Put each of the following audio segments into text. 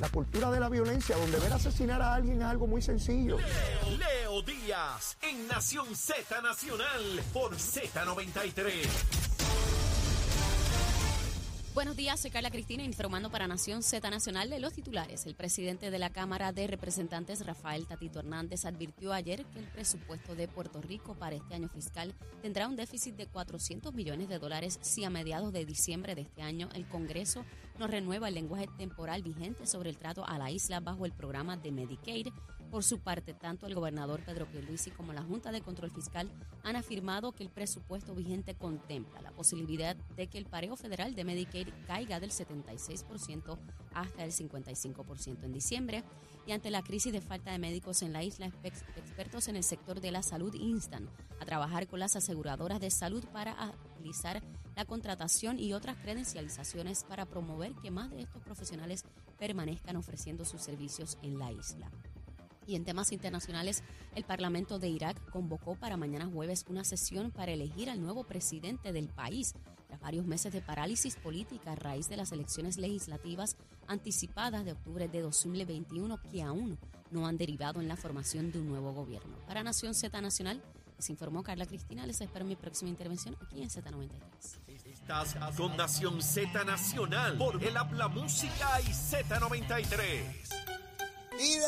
la cultura de la violencia, donde ver asesinar a alguien es algo muy sencillo. Leo, Leo Díaz en Nación Z Nacional por Z93. Buenos días, soy Carla Cristina informando para Nación Z Nacional de los titulares. El presidente de la Cámara de Representantes, Rafael Tatito Hernández, advirtió ayer que el presupuesto de Puerto Rico para este año fiscal tendrá un déficit de 400 millones de dólares si a mediados de diciembre de este año el Congreso no renueva el lenguaje temporal vigente sobre el trato a la isla bajo el programa de Medicaid por su parte, tanto el gobernador Pedro Pierluisi como la Junta de Control Fiscal han afirmado que el presupuesto vigente contempla la posibilidad de que el pareo federal de Medicaid caiga del 76% hasta el 55% en diciembre. Y ante la crisis de falta de médicos en la isla, expertos en el sector de la salud instan a trabajar con las aseguradoras de salud para agilizar la contratación y otras credencializaciones para promover que más de estos profesionales permanezcan ofreciendo sus servicios en la isla. Y en temas internacionales, el Parlamento de Irak convocó para mañana jueves una sesión para elegir al nuevo presidente del país, tras varios meses de parálisis política a raíz de las elecciones legislativas anticipadas de octubre de 2021 que aún no han derivado en la formación de un nuevo gobierno. Para Nación Z Nacional, les informó Carla Cristina. Les espero mi próxima intervención aquí en Z93. Estás con Nación Z Nacional por el Habla Música y Z93.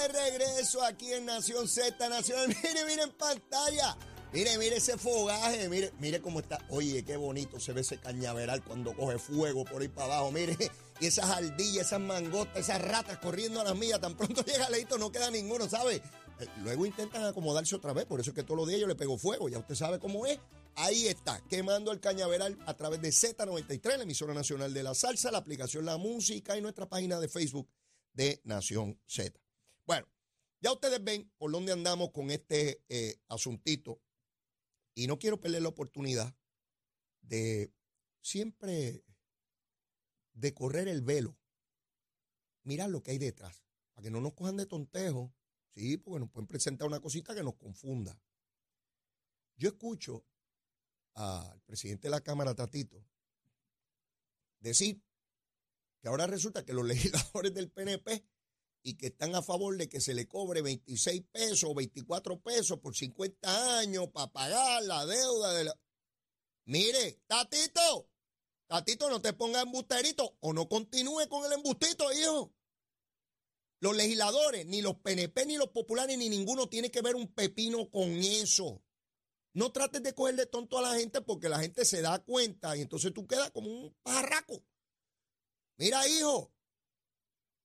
Regreso aquí en Nación Z Nacional. Mire, mire en pantalla. Mire, mire ese fogaje. Mire, mire cómo está. Oye, qué bonito se ve ese cañaveral cuando coge fuego por ahí para abajo. Mire, y esas ardillas, esas mangotas, esas ratas corriendo a las mías. Tan pronto llega Leito, no queda ninguno, ¿sabe? Eh, luego intentan acomodarse otra vez. Por eso es que todos los días yo le pego fuego. Ya usted sabe cómo es. Ahí está, quemando el cañaveral a través de Z93, la emisora nacional de la salsa, la aplicación La Música y nuestra página de Facebook de Nación Z. Bueno, ya ustedes ven por dónde andamos con este eh, asuntito. Y no quiero perder la oportunidad de siempre de correr el velo, mirar lo que hay detrás, para que no nos cojan de tontejo, sí, porque nos pueden presentar una cosita que nos confunda. Yo escucho al presidente de la Cámara, Tatito, decir que ahora resulta que los legisladores del PNP y que están a favor de que se le cobre 26 pesos o 24 pesos por 50 años para pagar la deuda de la... Mire, Tatito, Tatito, no te ponga embusterito o no continúe con el embustito, hijo. Los legisladores, ni los PNP, ni los populares, ni ninguno tiene que ver un pepino con eso. No trates de cogerle tonto a la gente porque la gente se da cuenta y entonces tú quedas como un pajarraco. Mira, hijo,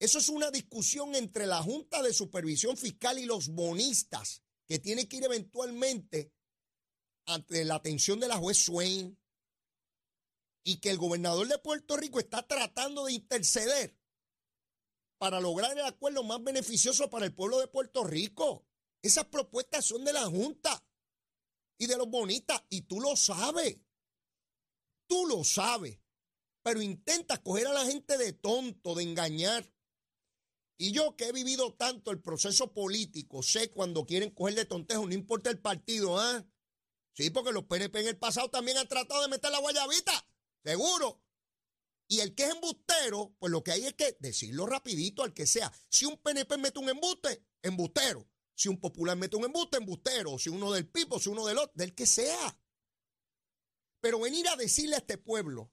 eso es una discusión entre la Junta de Supervisión Fiscal y los bonistas, que tiene que ir eventualmente ante la atención de la juez Swain y que el gobernador de Puerto Rico está tratando de interceder para lograr el acuerdo más beneficioso para el pueblo de Puerto Rico. Esas propuestas son de la Junta y de los bonistas y tú lo sabes. Tú lo sabes. Pero intenta coger a la gente de tonto, de engañar. Y yo que he vivido tanto el proceso político, sé cuando quieren coger de tontejo, no importa el partido, ¿ah? Sí, porque los PNP en el pasado también han tratado de meter la guayabita, seguro. Y el que es embustero, pues lo que hay es que decirlo rapidito al que sea. Si un PNP mete un embuste, embustero. Si un popular mete un embuste, embustero. Si uno del Pipo, si uno del otro, del que sea. Pero venir a decirle a este pueblo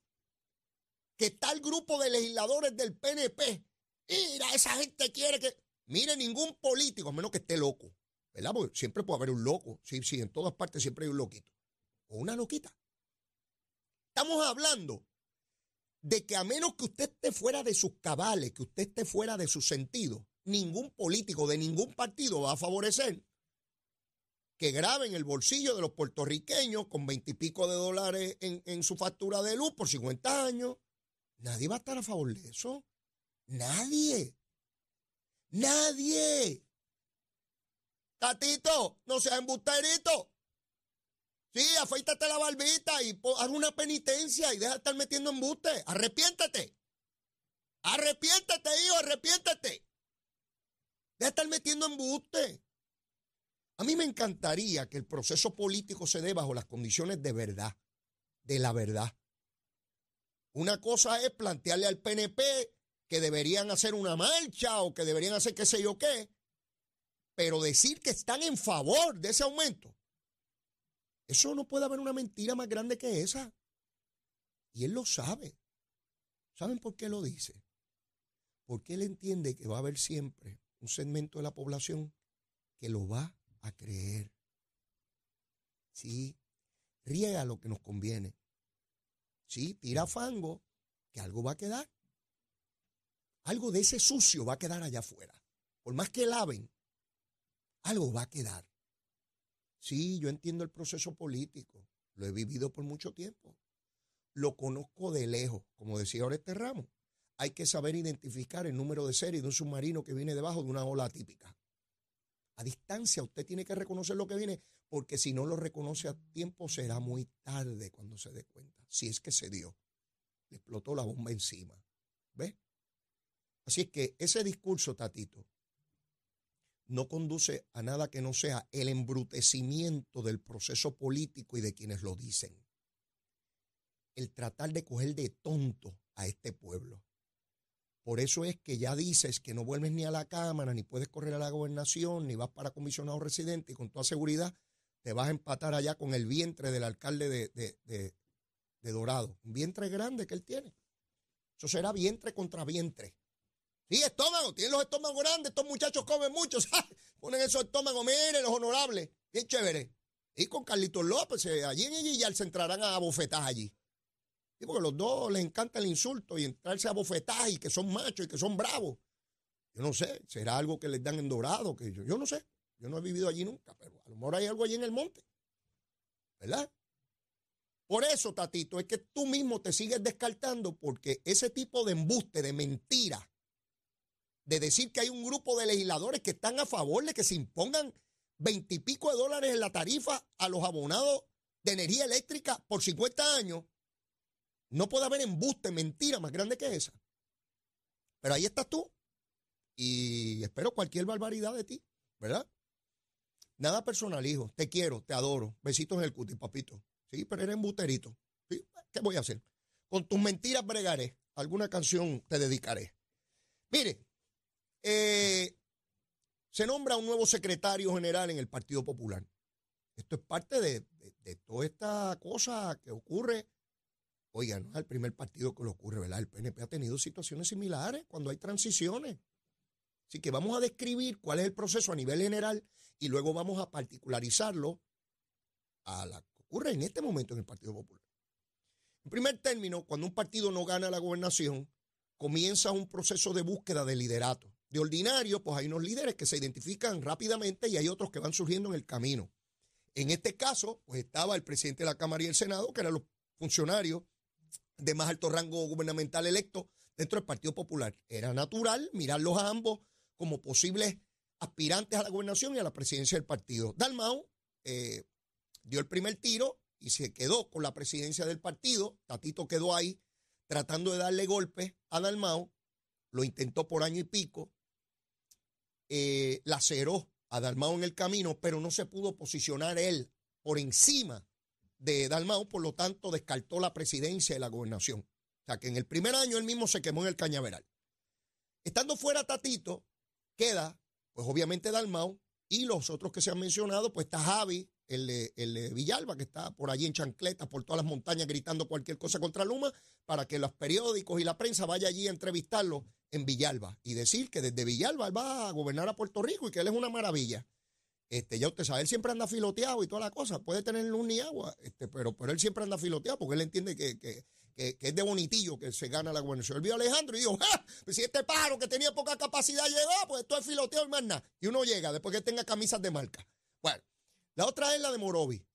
que tal grupo de legisladores del PNP Mira, esa gente quiere que. Mire, ningún político, a menos que esté loco, ¿verdad? Porque siempre puede haber un loco. Sí, sí, en todas partes siempre hay un loquito. O una loquita. Estamos hablando de que a menos que usted esté fuera de sus cabales, que usted esté fuera de su sentido, ningún político de ningún partido va a favorecer que graben el bolsillo de los puertorriqueños con veintipico de dólares en, en, su factura de luz por 50 años. Nadie va a estar a favor de eso. Nadie. Nadie. Tatito, no seas embusterito. Sí, afeítate la barbita y haz una penitencia y deja de estar metiendo embuste. Arrepiéntete. Arrepiéntete, hijo, arrepiéntete. Deja de estar metiendo embuste. A mí me encantaría que el proceso político se dé bajo las condiciones de verdad, de la verdad. Una cosa es plantearle al PNP que deberían hacer una marcha o que deberían hacer qué sé yo qué, pero decir que están en favor de ese aumento, eso no puede haber una mentira más grande que esa. Y él lo sabe. ¿Saben por qué lo dice? Porque él entiende que va a haber siempre un segmento de la población que lo va a creer. Sí, riega lo que nos conviene. Sí, tira fango, que algo va a quedar. Algo de ese sucio va a quedar allá afuera. Por más que laven, algo va a quedar. Sí, yo entiendo el proceso político. Lo he vivido por mucho tiempo. Lo conozco de lejos, como decía Oreste Ramos. Hay que saber identificar el número de serie de un submarino que viene debajo de una ola típica. A distancia usted tiene que reconocer lo que viene, porque si no lo reconoce a tiempo será muy tarde cuando se dé cuenta. Si es que se dio. Le explotó la bomba encima. ¿Ves? Así es que ese discurso, Tatito, no conduce a nada que no sea el embrutecimiento del proceso político y de quienes lo dicen. El tratar de coger de tonto a este pueblo. Por eso es que ya dices que no vuelves ni a la Cámara, ni puedes correr a la gobernación, ni vas para comisionado residente y con toda seguridad te vas a empatar allá con el vientre del alcalde de, de Dorado. Un vientre grande que él tiene. Eso será vientre contra vientre. Sí, estómago, tienen los estómagos grandes, estos muchachos comen mucho, ponen esos estómagos, miren, los honorables, bien chévere. Y con Carlitos López, eh, allí en Guillar se entrarán a bofetas allí. Y porque los dos les encanta el insulto y entrarse a bofetas y que son machos y que son bravos. Yo no sé, será algo que les dan en dorado, que yo, yo no sé. Yo no he vivido allí nunca, pero a lo mejor hay algo allí en el monte. ¿Verdad? Por eso, Tatito, es que tú mismo te sigues descartando porque ese tipo de embuste, de mentira, de decir que hay un grupo de legisladores que están a favor de que se impongan veintipico de dólares en la tarifa a los abonados de energía eléctrica por 50 años, no puede haber embuste, mentira más grande que esa. Pero ahí estás tú y espero cualquier barbaridad de ti, ¿verdad? Nada personal, hijo. Te quiero, te adoro. Besitos en el cuti, papito. Sí, pero eres embusterito. ¿Qué voy a hacer? Con tus mentiras bregaré. Alguna canción te dedicaré. Mire, eh, se nombra un nuevo secretario general en el Partido Popular. Esto es parte de, toda esta cosa que ocurre. Oiga, no es el primer partido que lo ocurre, ¿verdad? El PNP ha tenido situaciones similares cuando hay transiciones. Así que vamos a describir cuál es el proceso a nivel general y luego vamos a particularizarlo a lo que ocurre en este momento en el Partido Popular. En primer término, cuando un partido no gana la gobernación, comienza un proceso de búsqueda de liderato. De ordinario, pues hay unos líderes que se identifican rápidamente y hay otros que van surgiendo en el camino. En este caso, pues estaba el presidente de la Cámara y el Senado, que eran los funcionarios de más alto rango gubernamental electo dentro del Partido Popular. Era natural mirarlos a ambos como posibles aspirantes a la gobernación y a la presidencia del partido. Dalmau eh, dio el primer tiro y se quedó con la presidencia del partido. Tatito quedó ahí tratando de darle golpe a Dalmau. Lo intentó por año y pico eh, laceró a Dalmau en el camino, pero no se pudo posicionar él por encima de Dalmau, por lo tanto descartó la presidencia de la gobernación. O sea que en el primer año él mismo se quemó en el cañaveral. Estando fuera Tatito, queda, pues obviamente Dalmau y los otros que se han mencionado, pues está Javi, el de, Villalba, que está por allí en chancletas, por todas las montañas, gritando cualquier cosa contra Luma, para que los periódicos y la prensa vaya allí a entrevistarlo en Villalba y decir que desde Villalba él va a gobernar a Puerto Rico y que él es una maravilla. Este, ya usted sabe, él siempre anda filoteado y toda la cosa, puede tener luz ni agua, este, pero, pero él siempre anda filoteado porque él entiende que, que, que, es de bonitillo que se gana la gobernación. Él vio a Alejandro y dijo, ¡ah! Pues si este pájaro que tenía poca capacidad llegó, pues esto es más nada. Y uno llega después que tenga camisas de marca. Bueno, la otra es la de Morovi,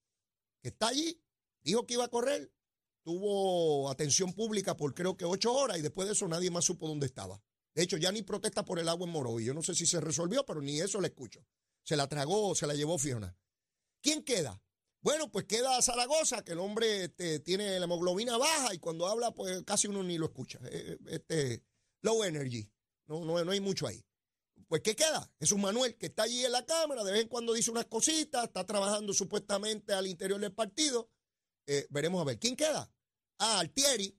que está allí, dijo que iba a correr, tuvo atención pública por creo que ocho horas y después de eso nadie más supo dónde estaba. De hecho, ya ni protesta por el agua en Morovi. Yo no sé si se resolvió, pero ni eso le escucho. Se la tragó, se la llevó Fiona. ¿Quién queda? Bueno, pues queda Zaragoza, que el hombre este, tiene la hemoglobina baja y cuando habla, pues casi uno ni lo escucha. Eh, este, low energy. No, no, no hay mucho ahí. Pues, ¿qué queda? un Manuel, que está allí en la Cámara, de vez en cuando dice unas cositas, está trabajando supuestamente al interior del partido. Eh, veremos a ver. ¿Quién queda? Ah, Altieri,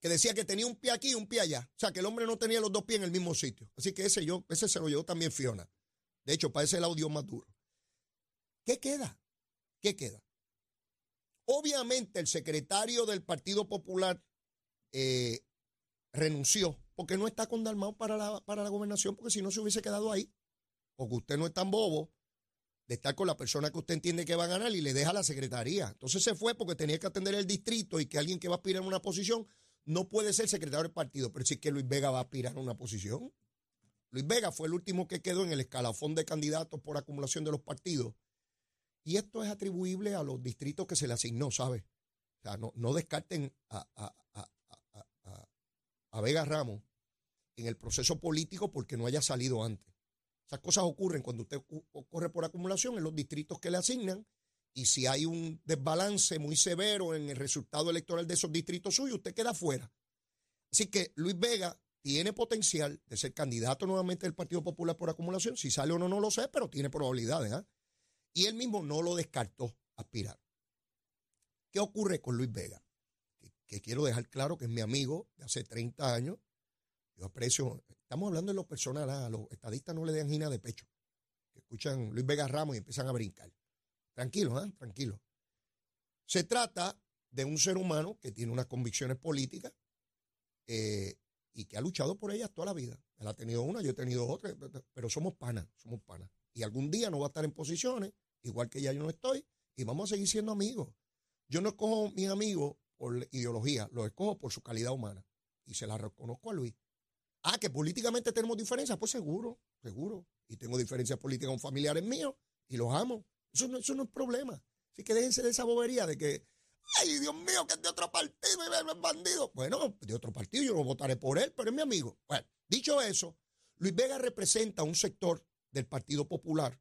que decía que tenía un pie aquí y un pie allá. O sea, que el hombre no tenía los dos pies en el mismo sitio. Así que ese, yo, ese se lo llevó también Fiona. De hecho, parece el audio más duro. ¿Qué queda? ¿Qué queda? Obviamente el secretario del Partido Popular eh, renunció porque no está con para la, para la gobernación, porque si no se hubiese quedado ahí. Porque usted no es tan bobo de estar con la persona que usted entiende que va a ganar y le deja la secretaría. Entonces se fue porque tenía que atender el distrito y que alguien que va a aspirar a una posición no puede ser secretario del partido, pero sí que Luis Vega va a aspirar a una posición. Luis Vega fue el último que quedó en el escalafón de candidatos por acumulación de los partidos. Y esto es atribuible a los distritos que se le asignó, ¿sabe? O sea, no, no descarten a, a, a, Vega Ramos en el proceso político porque no haya salido antes. Esas cosas ocurren cuando usted corre por acumulación en los distritos que le asignan y si hay un desbalance muy severo en el resultado electoral de esos distritos suyos, usted queda fuera. Así que Luis Vega tiene potencial de ser candidato nuevamente del Partido Popular por acumulación. Si sale o no, no lo sé, pero tiene probabilidades. ¿ah? Y él mismo no lo descartó aspirar. ¿Qué ocurre con Luis Vega? Que, quiero dejar claro que es mi amigo de hace 30 años. Yo aprecio, estamos hablando de lo personal, ¿ah? a los estadistas no le den gina de pecho. Que escuchan Luis Vega Ramos y empiezan a brincar. Tranquilo, ¿eh? tranquilo. Se trata de un ser humano que tiene unas convicciones políticas eh, y que ha luchado por ellas toda la vida. Él ha tenido una, yo he tenido otra, pero somos panas, somos panas. Y algún día no va a estar en posiciones, igual que ya yo no estoy, y vamos a seguir siendo amigos. Yo no escojo mis amigos por ideología, los escojo por su calidad humana. Y se la reconozco a Luis. Ah, que políticamente tenemos diferencias, pues seguro, seguro. Y tengo diferencias políticas con familiares míos y los amo. Eso no, es problema. Así que déjense de esa bobería de que, ay, Dios mío, que es de otro partido y es bandido. Bueno, de otro partido, yo no votaré por él, pero es mi amigo. Bueno, dicho eso, Luis Vega representa un sector del Partido Popular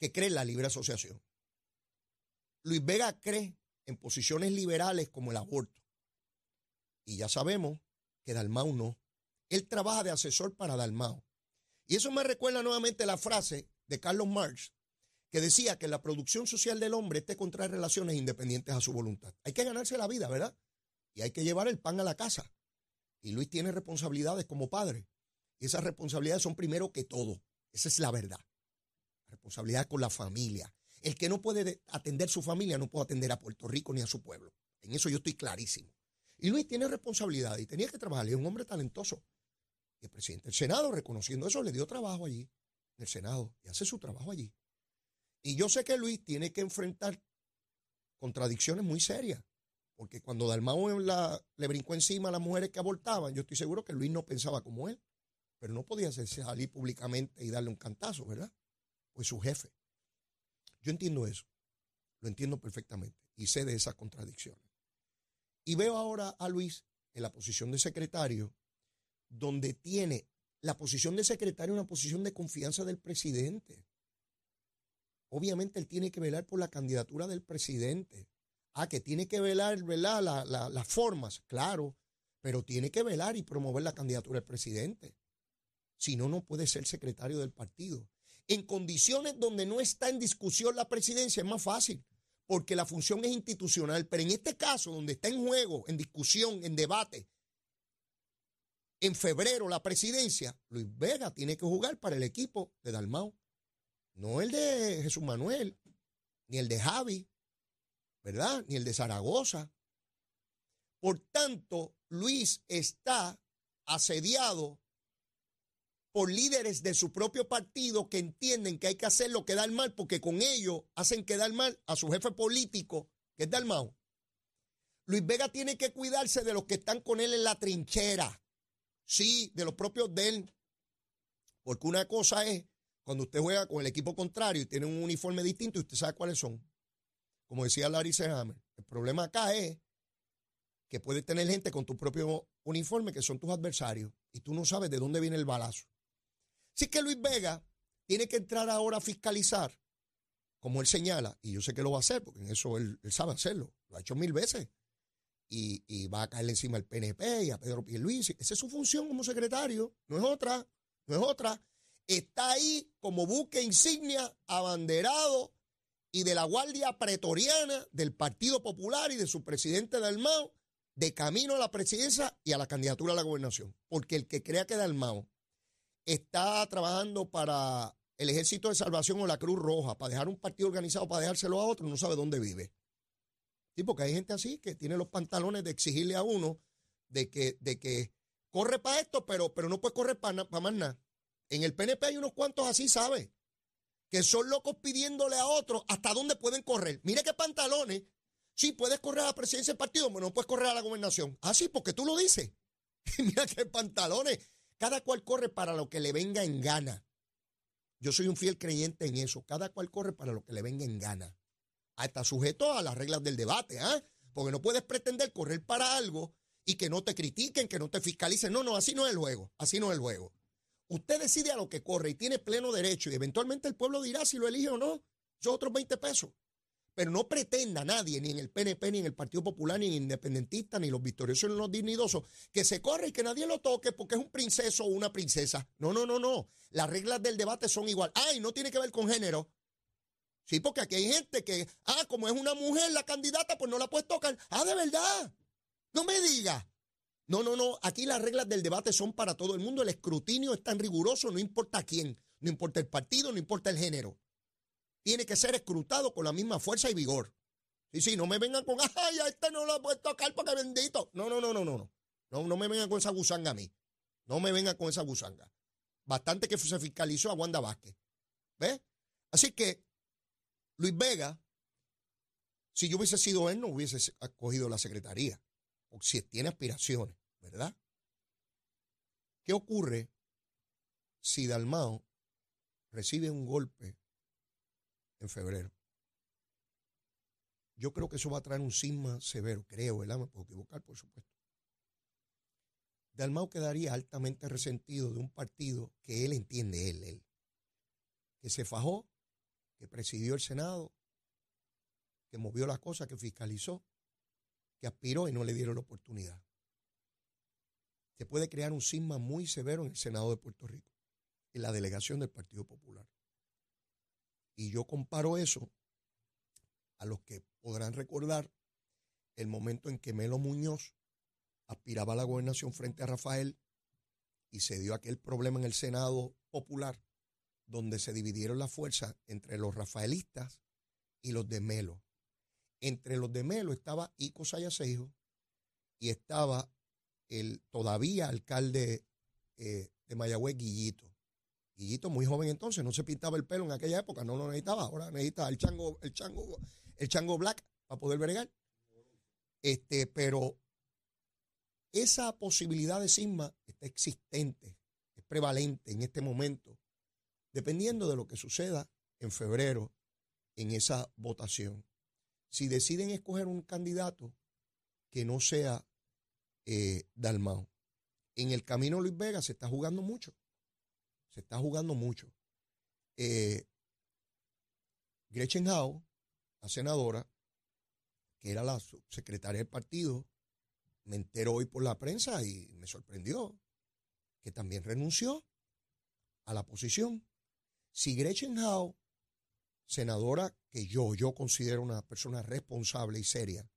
que cree en la libre asociación. Luis Vega cree en posiciones liberales como el aborto. Y ya sabemos que Dalmau no. Él trabaja de asesor para Dalmau. Y eso me recuerda nuevamente la frase de Carlos Marx que decía que la producción social del hombre es contraer relaciones independientes a su voluntad. Hay que ganarse la vida, ¿verdad? Y hay que llevar el pan a la casa. Y Luis tiene responsabilidades como padre. Y esas responsabilidades son primero que todo. Esa es la verdad. Responsabilidad con la familia. El que no puede atender su familia no puede atender a Puerto Rico ni a su pueblo. En eso yo estoy clarísimo. Y Luis tiene responsabilidad y tenía que trabajar. es un hombre talentoso. Y el presidente del Senado, reconociendo eso, le dio trabajo allí, en el Senado, y hace su trabajo allí. Y yo sé que Luis tiene que enfrentar contradicciones muy serias, porque cuando Dalmau le brincó encima a las mujeres que abortaban, yo estoy seguro que Luis no pensaba como él, pero no podía salir públicamente y darle un cantazo, ¿verdad? Pues su jefe. Yo entiendo eso, lo entiendo perfectamente y sé de esas contradicciones. Y veo ahora a Luis en la posición de secretario, donde tiene la posición de secretario una posición de confianza del presidente. Obviamente él tiene que velar por la candidatura del presidente. Ah, que tiene que velar, ¿verdad? las formas, claro, pero tiene que velar y promover la candidatura del presidente. Si no, no puede ser secretario del partido. En condiciones donde no está en discusión la presidencia es más fácil, porque la función es institucional. Pero en este caso, donde está en juego, en discusión, en debate, en febrero la presidencia, Luis Vega tiene que jugar para el equipo de Dalmau. No el de Jesús Manuel, ni el de Javi, ¿verdad? Ni el de Zaragoza. Por tanto, Luis está asediado por líderes de su propio partido que entienden que hay que hacer lo que da mal porque con ello hacen quedar mal a su jefe político, que es Dalmau. Luis Vega tiene que cuidarse de los que están con él en la trinchera. Sí, de los propios de él. Porque una cosa es cuando usted juega con el equipo contrario y tiene un uniforme distinto y usted sabe cuáles son. Como decía Larry Sehammer, el problema acá es que puedes tener gente con tu propio uniforme que son tus adversarios y tú no sabes de dónde viene el balazo. Así que Luis Vega tiene que entrar ahora a fiscalizar, como él señala, y yo sé que lo va a hacer, porque en eso él, sabe hacerlo, lo ha hecho mil veces, y, va a caerle encima al PNP y a Pedro Pierluisi. Esa es su función como secretario, no es otra, no es otra está ahí como buque insignia, abanderado y de la Guardia Pretoriana del Partido Popular y de su presidente Dalmau, de camino a la presidencia y a la candidatura a la gobernación. Porque el que crea que Dalmao está trabajando para el Ejército de Salvación o la Cruz Roja, para dejar un partido organizado, para dejárselo a otro, no sabe dónde vive. Sí, porque hay gente así que tiene los pantalones de exigirle a uno de que, de que corre para esto, pero, pero no puede correr para más nada. En el PNP hay unos cuantos así, ¿sabe? Que son locos pidiéndole a otros hasta dónde pueden correr. Mire qué pantalones. Sí, puedes correr a la presidencia del partido, pero no puedes correr a la gobernación. Ah, sí, porque tú lo dices. Mira qué pantalones. Cada cual corre para lo que le venga en gana. Yo soy un fiel creyente en eso. Cada cual corre para lo que le venga en gana. Está sujeto a las reglas del debate, ¿ah? Porque no puedes pretender correr para algo y que no te critiquen, que no te fiscalicen. No, no, así no es el juego. Así no es el juego. Usted decide a lo que corre y tiene pleno derecho y eventualmente el pueblo dirá si lo elige o no. Son otros 20 pesos. Pero no pretenda nadie, ni en el PNP, ni en el Partido Popular, ni en Independentista, ni los victoriosos, ni los dignidosos, que se corre y que nadie lo toque porque es un princeso o una princesa. No, no, no, no. Las reglas del debate son igual. Ay, no tiene que ver con género. Sí, porque aquí hay gente que, ah, como es una mujer la candidata, pues no la puedes tocar. Ah, de verdad. No me diga. No, no, no. Aquí las reglas del debate son para todo el mundo. El escrutinio es tan riguroso, no importa quién, no importa el partido, no importa el género tiene que ser escrutado con la misma fuerza y vigor. Sí, sí, no me vengan con, ay, a este no lo puedo tocar porque bendito. No, no, no, no, no, no. No, no me vengan con esa gusanga a mí. No me vengan con esa gusanga. Bastante que se fiscalizó a Wanda Vázquez. ¿Ves? Así que Luis Vega, si yo hubiese sido él, no hubiese acogido la secretaría. O si tiene aspiraciones, ¿verdad? ¿Qué ocurre si Dalmao recibe un golpe en febrero. Yo creo que eso va a traer un sisma severo, creo, ¿verdad? Me puedo equivocar, por supuesto. Dalmau quedaría altamente resentido de un partido que él entiende, él, él, que se fajó, que presidió el Senado, que movió las cosas, que fiscalizó, que aspiró y no le dieron la oportunidad. Se puede crear un sisma muy severo en el Senado de Puerto Rico, en la delegación del Partido Popular. Y yo comparo eso a los que podrán recordar el momento en que Melo Muñoz aspiraba a la gobernación frente a Rafael y se dio aquel problema en el Senado Popular donde se dividieron las fuerzas entre los rafaelistas y los de Melo. Entre los de Melo estaba Ico Sayaseijo y estaba el todavía alcalde eh, de Mayagüez, Guillito. Guillito, muy joven entonces, no se pintaba el pelo en aquella época, no lo necesitaba, ahora necesita el chango, el chango, el chango black para poder bregar. Este, pero esa posibilidad de sisma está existente, es prevalente en este momento, dependiendo de lo que suceda en febrero en esa votación. Si deciden escoger un candidato que no sea eh, Dalmao, en el camino Luis Vega se está jugando mucho. Está jugando mucho. Eh, Gretchen Howe, la senadora, que era la secretaria del partido, me enteró hoy por la prensa y me sorprendió que también renunció a la posición. Si Gretchen Howe, senadora que yo, yo considero una persona responsable y seria,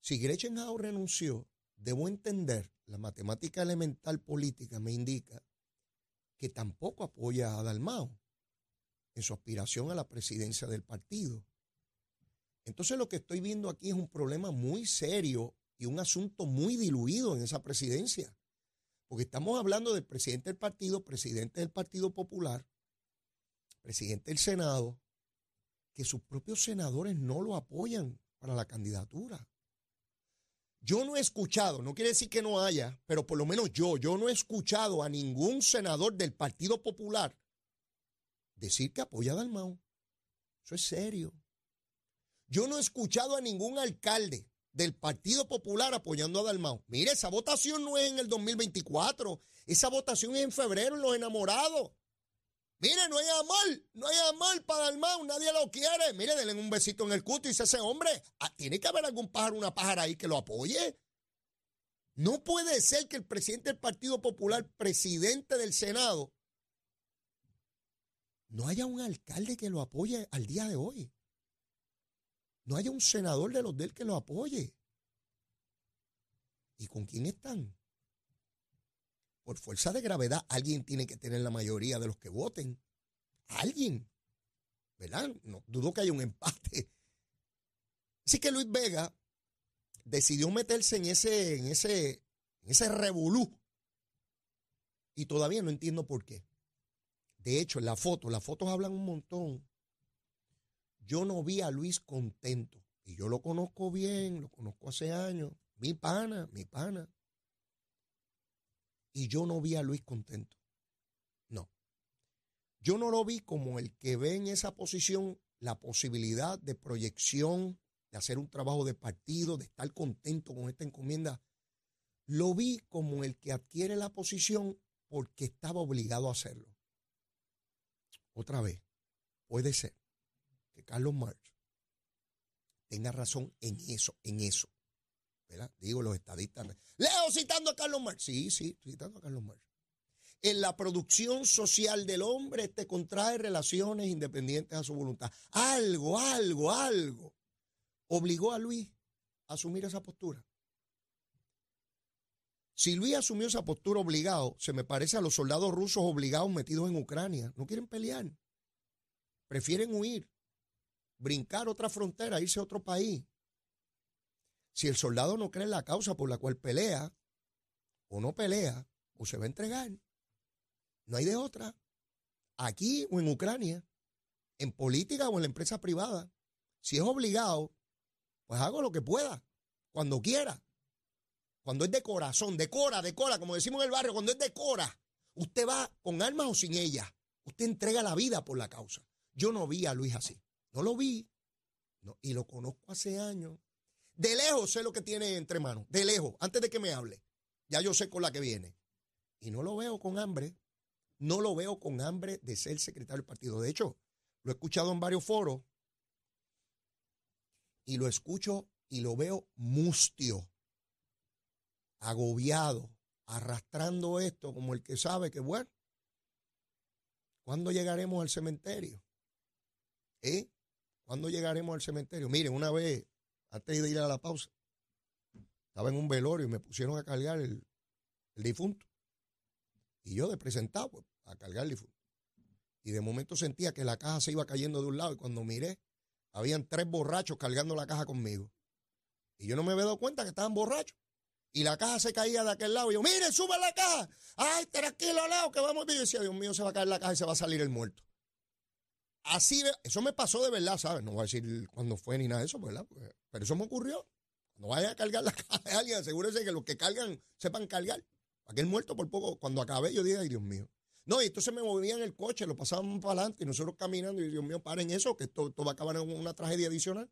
si Gretchen Howe renunció, debo entender, la matemática elemental política me indica que tampoco apoya a Dalmao en su aspiración a la presidencia del partido. Entonces lo que estoy viendo aquí es un problema muy serio y un asunto muy diluido en esa presidencia. Porque estamos hablando del presidente del partido, presidente del Partido Popular, presidente del Senado, que sus propios senadores no lo apoyan para la candidatura. Yo no he escuchado, no quiere decir que no haya, pero por lo menos yo, yo no he escuchado a ningún senador del Partido Popular decir que apoya a Dalmau. Eso es serio. Yo no he escuchado a ningún alcalde del Partido Popular apoyando a Dalmau. Mire, esa votación no es en el 2024, esa votación es en febrero en los enamorados. Mire, no hay amor, no hay amor para Dalmau, nadie lo quiere. Mire, denle un besito en el cuto y dice ese hombre, ah, tiene que haber algún pájaro, una pájara ahí que lo apoye. No puede ser que el presidente del Partido Popular, presidente del Senado, no haya un alcalde que lo apoye al día de hoy. No haya un senador de los de él que lo apoye. ¿Y con quién están? Por fuerza de gravedad, alguien tiene que tener la mayoría de los que voten. Alguien. ¿Verdad? No dudo que haya un empate. Así que Luis Vega decidió meterse en ese, en ese, en ese revolú. Y todavía no entiendo por qué. De hecho, en la foto, las fotos hablan un montón. Yo no vi a Luis contento. Y yo lo conozco bien, lo conozco hace años. Mi pana, mi pana. Y yo no vi a Luis contento. No. Yo no lo vi como el que ve en esa posición la posibilidad de proyección, de hacer un trabajo de partido, de estar contento con esta encomienda. Lo vi como el que adquiere la posición porque estaba obligado a hacerlo. Otra vez, puede ser que Carlos March tenga razón en eso, en eso. Digo los estadistas. Leo citando a Carlos Marx. Sí, sí, citando a Carlos Marx. En la producción social del hombre te contrae relaciones independientes a su voluntad. Algo, algo, algo obligó a Luis a asumir esa postura. Si Luis asumió esa postura obligado, se me parece a los soldados rusos obligados metidos en Ucrania. No quieren pelear. Prefieren huir, brincar otra frontera, irse a otro país. Si el soldado no cree en la causa por la cual pelea, o no pelea, o se va a entregar. No hay de otra. Aquí o en Ucrania, en política o en la empresa privada. Si es obligado, pues hago lo que pueda, cuando quiera. Cuando es de corazón, de cora, de cora, como decimos en el barrio, cuando es de cora, usted va con armas o sin ellas. Usted entrega la vida por la causa. Yo no vi a Luis así. No lo vi. Y lo conozco hace años. De lejos sé lo que tiene entre manos. De lejos, antes de que me hable. Ya yo sé con la que viene. Y no lo veo con hambre. No lo veo con hambre de ser secretario del partido. De hecho, lo he escuchado en varios foros. Y lo escucho y lo veo mustio agobiado, arrastrando esto como el que sabe que, bueno, ¿cuándo llegaremos al cementerio? ¿Eh? ¿Cuándo llegaremos al cementerio? Miren, una vez, antes de ir a la pausa, estaba en un velorio y me pusieron a cargar el, difunto. Y yo de presentado, pues, a cargar el difunto. Y de momento sentía que la caja se iba cayendo de un lado y cuando miré, habían tres borrachos cargando la caja conmigo. Y yo no me había dado cuenta que estaban borrachos. Y la caja se caía de aquel lado. Y yo, mire, sube la caja. Ay, tranquilo, Leo, que vamos. Y yo decía, Dios mío, se va a caer la caja y se va a salir el muerto. Así, eso me pasó de verdad, ¿sabes? No voy a decir cuándo fue ni nada de eso, ¿verdad? Pues, pero eso me ocurrió. Cuando vaya a cargar la caja de alguien, asegúrese que los que cargan sepan cargar. Aquel muerto por poco, cuando acabé, yo dije, ay, Dios mío. No, y entonces me movían el coche, lo pasaban para adelante y nosotros caminando. Y Dios mío, paren eso, que esto, esto va a acabar en una tragedia adicional.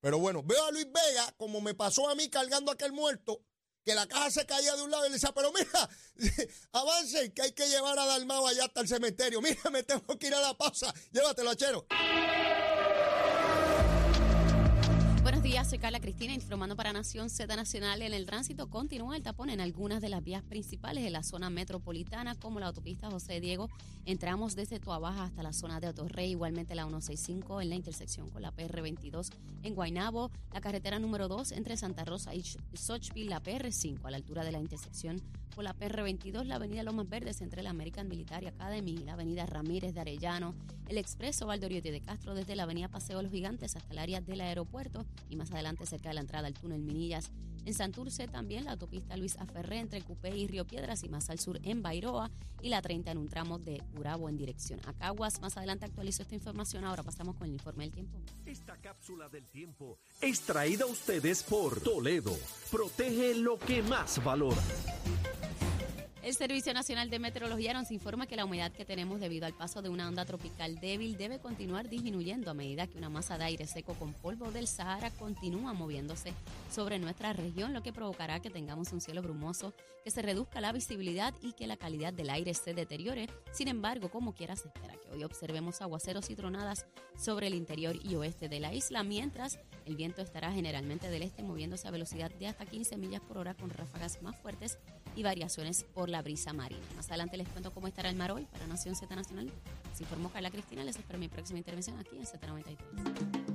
Pero bueno, veo a Luis Vega, como me pasó a mí cargando a aquel muerto, que la caja se caía de un lado y le decía, pero mira, avance, que hay que llevar a Dalmao allá hasta el cementerio. Mira, me tengo que ir a la pausa. Llévatelo, achero. Carla Cristina, informando para Nación Z Nacional. En el tránsito continúa el tapón en algunas de las vías principales de la zona metropolitana, como la autopista José Diego. Entramos desde Tuabaja hasta la zona de Otorrey, igualmente la 165 en la intersección con la PR22 en Guaynabo, la carretera número 2 entre Santa Rosa y Sochville, la PR5 a la altura de la intersección con la PR22, la avenida Lomas Verdes entre la American Military Academy la avenida Ramírez de Arellano, el expreso Valdoriotti de Castro desde la avenida Paseo de los Gigantes hasta el área del aeropuerto y más adelante cerca de la entrada al túnel Minillas. En Santurce también la autopista Luis Aferré entre Cupé y Río Piedras y más al sur en Bairoa y la 30 en un tramo de Urabo en dirección a Caguas. Más adelante actualizo esta información. Ahora pasamos con el informe del tiempo. Esta cápsula del tiempo es traída a ustedes por Toledo. Protege lo que más valora. El Servicio Nacional de Meteorología nos informa que la humedad que tenemos debido al paso de una onda tropical débil debe continuar disminuyendo a medida que una masa de aire seco con polvo del Sahara continúa moviéndose sobre nuestra región, lo que provocará que tengamos un cielo brumoso, que se reduzca la visibilidad y que la calidad del aire se deteriore. Sin embargo, como quiera, se espera que hoy observemos aguaceros y tronadas sobre el interior y oeste de la isla, mientras el viento estará generalmente del este moviéndose a velocidad de hasta 15 millas por hora con ráfagas más fuertes y variaciones por la brisa marina. Más adelante les cuento cómo estará el mar hoy para Nación Z Nacional. Se informó Carla Cristina. Les espero mi próxima intervención aquí en Z93.